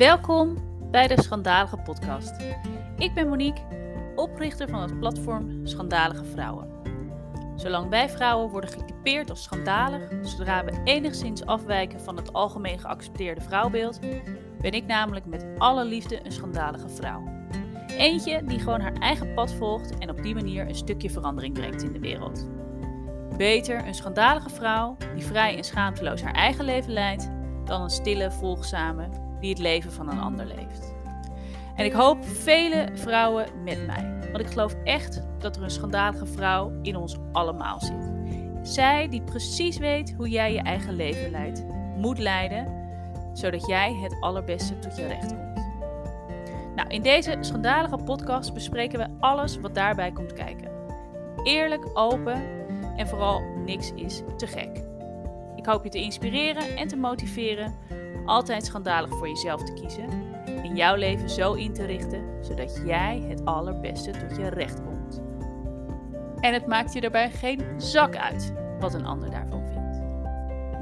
Welkom bij de Schandalige Podcast. Ik ben Monique, oprichter van het platform Schandalige Vrouwen. Zolang wij vrouwen worden getypeerd als schandalig, zodra we enigszins afwijken van het algemeen geaccepteerde vrouwbeeld, ben ik namelijk met alle liefde een schandalige vrouw. Eentje die gewoon haar eigen pad volgt en op die manier een stukje verandering brengt in de wereld. Beter een schandalige vrouw die vrij en schaamteloos haar eigen leven leidt, dan een stille, volgzame die het leven van een ander leeft. En ik hoop vele vrouwen met mij, want ik geloof echt dat er een schandalige vrouw in ons allemaal zit. Zij die precies weet hoe jij je eigen leven leidt, moet leiden, zodat jij het allerbeste tot je recht komt. Nou, in deze schandalige podcast bespreken we alles wat daarbij komt kijken. Eerlijk, open en vooral niks is te gek. Ik hoop je te inspireren en te motiveren altijd schandalig voor jezelf te kiezen en jouw leven zo in te richten zodat jij het allerbeste tot je recht komt. En het maakt je daarbij geen zak uit wat een ander daarvan vindt.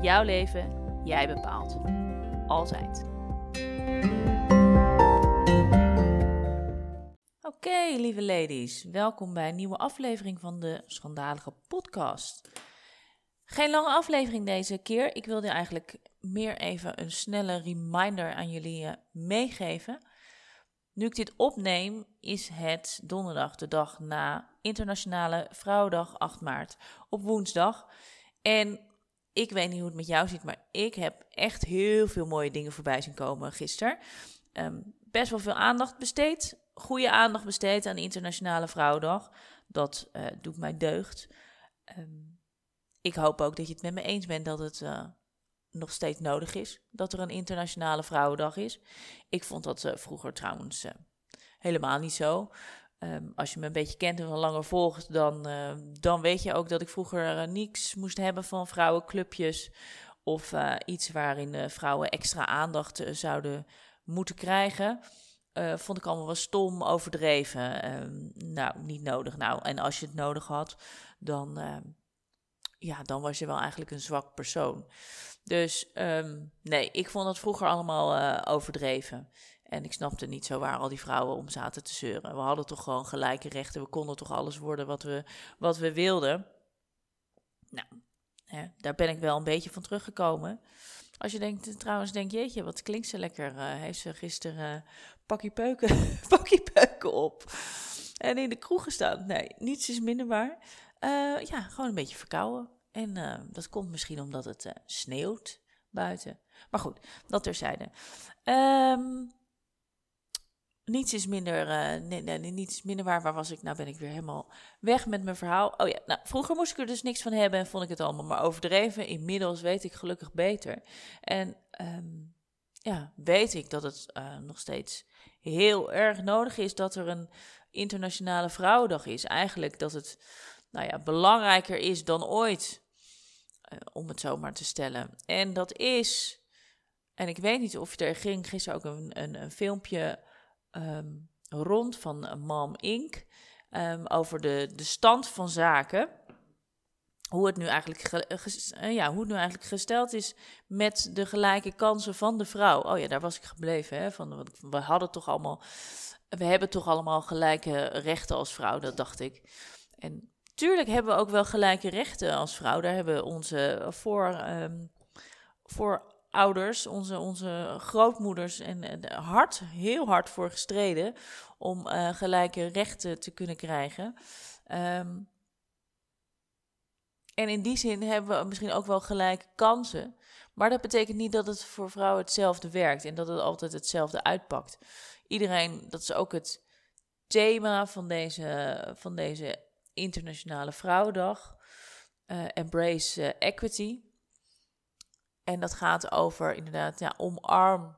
Jouw leven, jij bepaalt. Altijd. Oké, lieve ladies, welkom bij een nieuwe aflevering van de Schandalige Podcast. Geen lange aflevering deze keer. Ik wilde eigenlijk meer even een snelle reminder aan jullie eh, meegeven. Nu ik dit opneem, is het donderdag, de dag na Internationale Vrouwendag 8 maart, op woensdag. En ik weet niet hoe het met jou zit, maar ik heb echt heel veel mooie dingen voorbij zien komen gisteren. Um, best wel veel aandacht besteed, goede aandacht besteed aan Internationale Vrouwendag. Dat uh, doet mij deugd. Um, ik hoop ook dat je het met me eens bent dat het uh, nog steeds nodig is dat er een internationale vrouwendag is. Ik vond dat uh, vroeger trouwens uh, helemaal niet zo. Um, als je me een beetje kent en al langer volgt, dan, dan weet je ook dat ik vroeger niets moest hebben van vrouwenclubjes of iets waarin vrouwen extra aandacht zouden moeten krijgen. vond ik allemaal wel stom, overdreven. Um, nou, niet nodig. Nou, en als je het nodig had, dan ehm, ja, dan was je wel eigenlijk een zwak persoon. Dus um, nee, ik vond dat vroeger allemaal uh, overdreven. En ik snapte niet zo waar al die vrouwen om zaten te zeuren. We hadden toch gewoon gelijke rechten. We konden toch alles worden wat we, wat we wilden. Nou, daar ben ik wel een beetje van teruggekomen. Als je denkt, trouwens, denk jeetje, wat klinkt ze lekker. Uh, heeft ze gisteren uh, pakje peuken, pakje peuken op. En in de kroeg gestaan. Nee, niets is minder waar. Uh, ja, gewoon een beetje verkouden. En uh, dat komt misschien omdat het uh, sneeuwt buiten. Maar goed, dat terzijde. Um, niets is minder, nee, nee, niets minder waar. Waar was ik? Nou ben ik weer helemaal weg met mijn verhaal. Oh ja, nou, vroeger moest ik er dus niks van hebben en vond ik het allemaal maar overdreven. Inmiddels weet ik gelukkig beter. En um, ja, weet ik dat het nog steeds heel erg nodig is dat er een internationale vrouwendag is. Eigenlijk dat het nou ja, belangrijker is dan ooit, uh, om het zo maar te stellen. En dat is, en ik weet niet of er ging gisteren ook een, een, een filmpje um, rond van Mom Inc. Um, over de, de stand van zaken. Hoe het, nu eigenlijk uh, ja, hoe het nu eigenlijk gesteld is met de gelijke kansen van de vrouw. Oh ja, daar was ik gebleven. Hè, van, we hadden toch allemaal, we hebben toch allemaal gelijke rechten als vrouw, dat dacht ik. En Tuurlijk hebben we ook wel gelijke rechten als vrouw. Daar hebben onze voor, um, voorouders, onze, onze grootmoeders en, hard, heel hard voor gestreden om uh, gelijke rechten te kunnen krijgen. Um, en in die zin hebben we misschien ook wel gelijke kansen. Maar dat betekent niet dat het voor vrouwen hetzelfde werkt en dat het altijd hetzelfde uitpakt. Iedereen, dat is ook het thema van deze, van deze Internationale Vrouwendag. Uh, embrace uh, Equity. En dat gaat over inderdaad, ja, omarm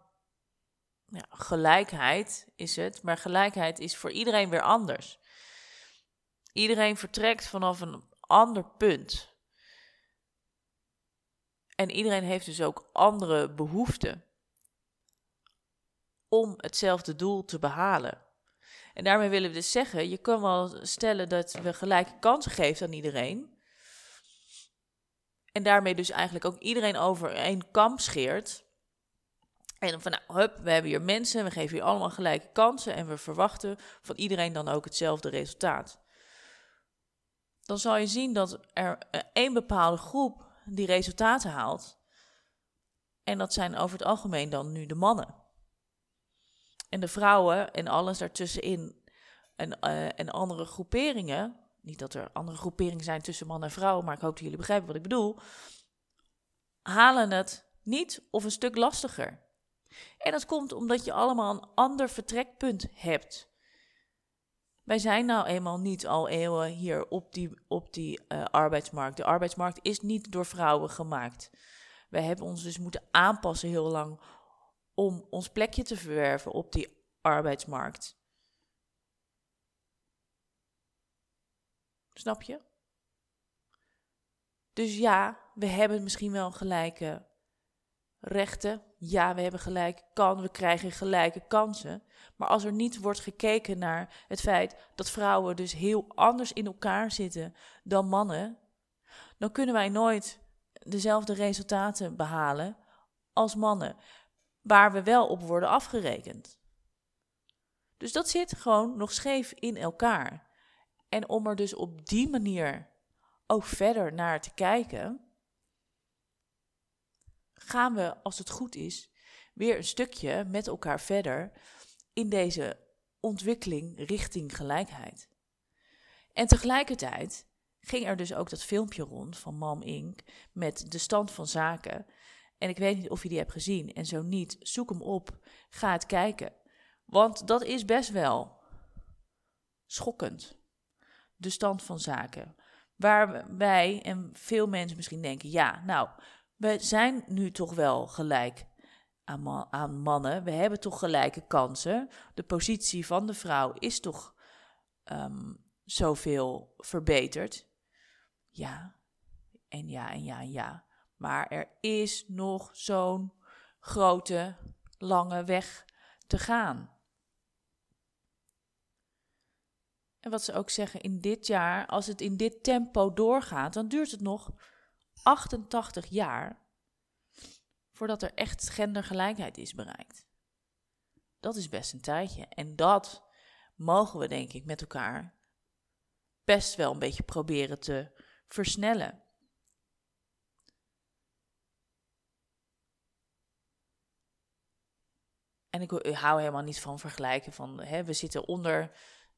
ja, gelijkheid is het. Maar gelijkheid is voor iedereen weer anders. Iedereen vertrekt vanaf een ander punt. En iedereen heeft dus ook andere behoeften om hetzelfde doel te behalen. En daarmee willen we dus zeggen, je kan wel stellen dat we gelijke kansen geven aan iedereen. En daarmee dus eigenlijk ook iedereen over één kam scheert. En van nou, hup, we hebben hier mensen, we geven hier allemaal gelijke kansen en we verwachten van iedereen dan ook hetzelfde resultaat. Dan zal je zien dat er één bepaalde groep die resultaten haalt. En dat zijn over het algemeen dan nu de mannen. En de vrouwen en alles daartussenin en, uh, en andere groeperingen. Niet dat er andere groeperingen zijn tussen man en vrouw, maar ik hoop dat jullie begrijpen wat ik bedoel. Halen het niet of een stuk lastiger. En dat komt omdat je allemaal een ander vertrekpunt hebt. Wij zijn nou eenmaal niet al eeuwen hier op die, op die uh, arbeidsmarkt. De arbeidsmarkt is niet door vrouwen gemaakt. Wij hebben ons dus moeten aanpassen heel lang om ons plekje te verwerven op die arbeidsmarkt. Snap je? Dus ja, we hebben misschien wel gelijke rechten. Ja, we hebben gelijk kan, we krijgen gelijke kansen. Maar als er niet wordt gekeken naar het feit dat vrouwen dus heel anders in elkaar zitten dan mannen, dan kunnen wij nooit dezelfde resultaten behalen als mannen, waar we wel op worden afgerekend. Dus dat zit gewoon nog scheef in elkaar. En om er dus op die manier ook verder naar te kijken, gaan we, als het goed is, weer een stukje met elkaar verder in deze ontwikkeling richting gelijkheid. En tegelijkertijd ging er dus ook dat filmpje rond van Mam Inc. met de stand van zaken. En ik weet niet of je die hebt gezien. En zo niet, zoek hem op, ga het kijken. Want dat is best wel schokkend. De stand van zaken. Waar wij en veel mensen misschien denken: ja, nou, we zijn nu toch wel gelijk aan, aan, mannen. We hebben toch gelijke kansen. De positie van de vrouw is toch um, zoveel verbeterd. Ja, en ja, en ja, en ja. Maar er is nog zo'n grote, lange weg te gaan. En wat ze ook zeggen, in dit jaar, als het in dit tempo doorgaat, dan duurt het nog 88 jaar voordat er echt gendergelijkheid is bereikt. Dat is best een tijdje. En dat mogen we, denk ik, met elkaar best wel een beetje proberen te versnellen. En ik, hou helemaal niet van vergelijken van hè, we zitten onder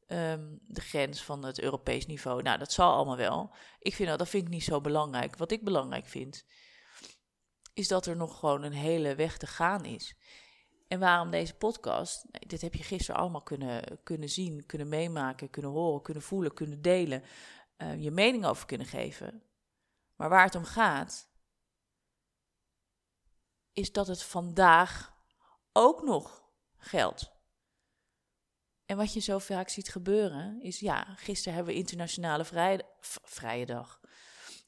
um, de grens van het Europees niveau. Nou, dat zal allemaal wel. Ik vind dat, dat vind ik niet zo belangrijk. Wat ik belangrijk vind, is dat er nog gewoon een hele weg te gaan is. En waarom deze podcast? Dit heb je gisteren allemaal kunnen, kunnen zien, kunnen meemaken, kunnen horen, kunnen voelen, kunnen delen. Uh, je mening over kunnen geven. Maar waar het om gaat, is dat het vandaag ook nog geldt. En wat je zo vaak ziet gebeuren, is ja, gisteren hebben we internationale vrije, vrije dag.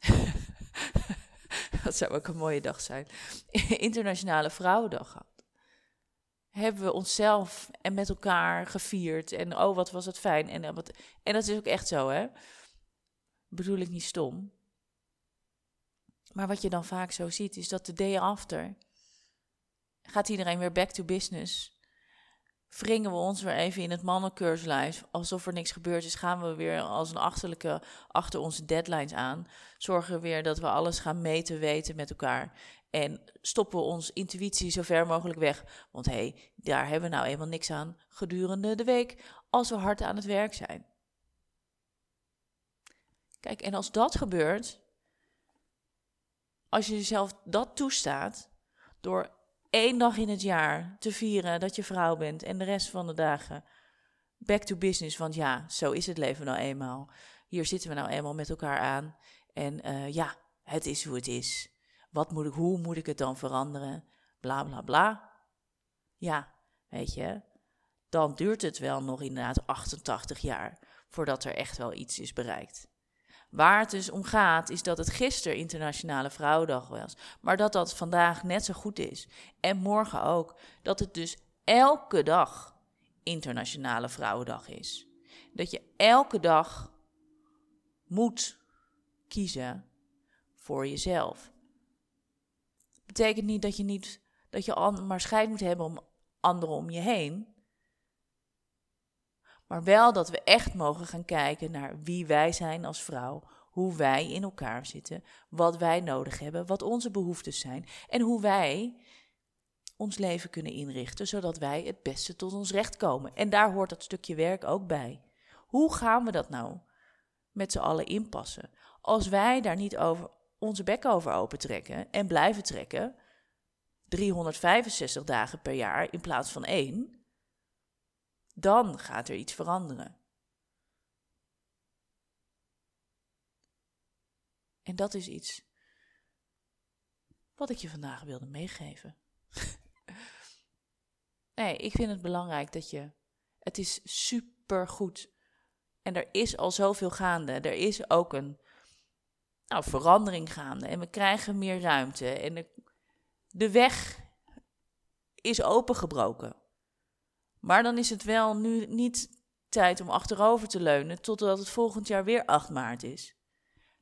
dat zou ook een mooie dag zijn. internationale Vrouwendag gehad. Hebben we onszelf en met elkaar gevierd. En oh, wat was het fijn. En, eh, en dat is ook echt zo, hè? Bedoel ik niet stom. Maar wat je dan vaak zo ziet, is dat de day after gaat iedereen weer back to business wringen we ons weer even in het mannenkeurslijf. Alsof er niks gebeurd is, gaan we weer als een achterlijke achter onze deadlines aan. Zorgen we weer dat we alles gaan meten, weten met elkaar. En stoppen we ons intuïtie zo ver mogelijk weg. Want hé, hey, daar hebben we nou eenmaal niks aan gedurende de week als we hard aan het werk zijn. Kijk, en als dat gebeurt, als je jezelf dat toestaat, door één dag in het jaar te vieren dat je vrouw bent en de rest van de dagen back to business. Want ja, zo is het leven nou eenmaal. Hier zitten we nou eenmaal met elkaar aan. En uh, ja, het is hoe het is. Wat moet ik, hoe moet ik het dan veranderen? Bla bla bla. Ja, weet je, dan duurt het wel nog inderdaad 88 jaar voordat er echt wel iets is bereikt. Waar het dus om gaat, is dat het gisteren Internationale Vrouwendag was. Maar dat dat vandaag net zo goed is. En morgen ook. Dat het dus elke dag Internationale Vrouwendag is. Dat je elke dag moet kiezen voor jezelf. Betekent niet dat je niet dat je maar scheid moet hebben om anderen om je heen. Maar wel dat we echt mogen gaan kijken naar wie wij zijn als vrouw, hoe wij in elkaar zitten, wat wij nodig hebben, wat onze behoeftes zijn en hoe wij ons leven kunnen inrichten, zodat wij het beste tot ons recht komen. En daar hoort dat stukje werk ook bij. Hoe gaan we dat nou met z'n allen inpassen? Als wij daar niet over onze bek over open trekken en blijven trekken, 365 dagen per jaar in plaats van één, dan gaat er iets veranderen. En dat is iets wat ik je vandaag wilde meegeven. nee, ik vind het belangrijk dat je. Het is super goed. En er is al zoveel gaande. Er is ook een nou, verandering gaande. En we krijgen meer ruimte. En de, de weg is opengebroken. Maar dan is het wel nu niet tijd om achterover te leunen totdat het volgend jaar weer 8 maart is.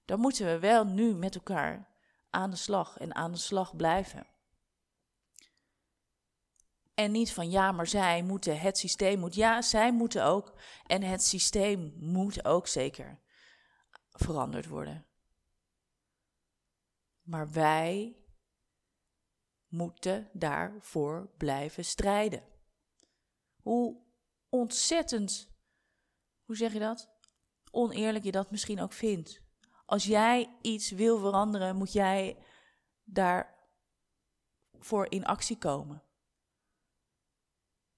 Dan moeten we wel nu met elkaar aan de slag en aan de slag blijven. En niet van ja, maar zij moeten, het systeem moet. Ja, zij moeten ook. En het systeem moet ook zeker veranderd worden. Maar wij moeten daarvoor blijven strijden. Hoe ontzettend, hoe zeg je dat? Oneerlijk je dat misschien ook vindt. Als jij iets wil veranderen, moet jij daarvoor in actie komen.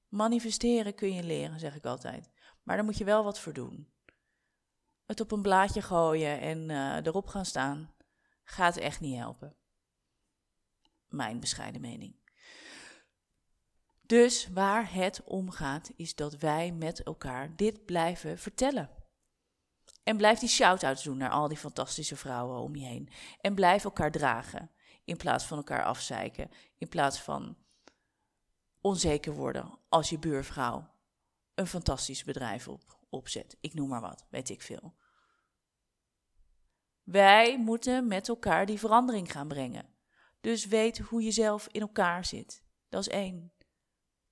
Manifesteren kun je leren, zeg ik altijd. Maar daar moet je wel wat voor doen. Het op een blaadje gooien en uh, erop gaan staan gaat echt niet helpen. Mijn bescheiden mening. Dus waar het om gaat, is dat wij met elkaar dit blijven vertellen. En blijf die shout-outs doen naar al die fantastische vrouwen om je heen. En blijf elkaar dragen, in plaats van elkaar afzeiken. In plaats van onzeker worden als je buurvrouw een fantastisch bedrijf op, opzet. Ik noem maar wat, weet ik veel. Wij moeten met elkaar die verandering gaan brengen. Dus weet hoe je zelf in elkaar zit. Dat is één.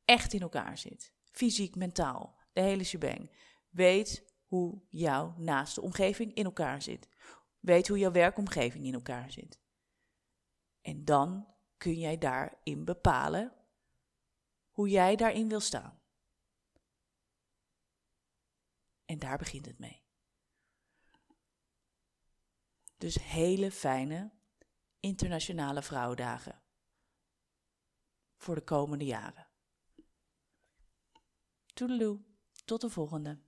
Echt in elkaar zit. Fysiek, mentaal. De hele shebang. Weet hoe jouw naaste omgeving in elkaar zit. Weet hoe jouw werkomgeving in elkaar zit. En dan kun jij daarin bepalen hoe jij daarin wil staan. En daar begint het mee. Dus hele fijne internationale vrouwendagen voor de komende jaren. Toedeloe, tot de volgende.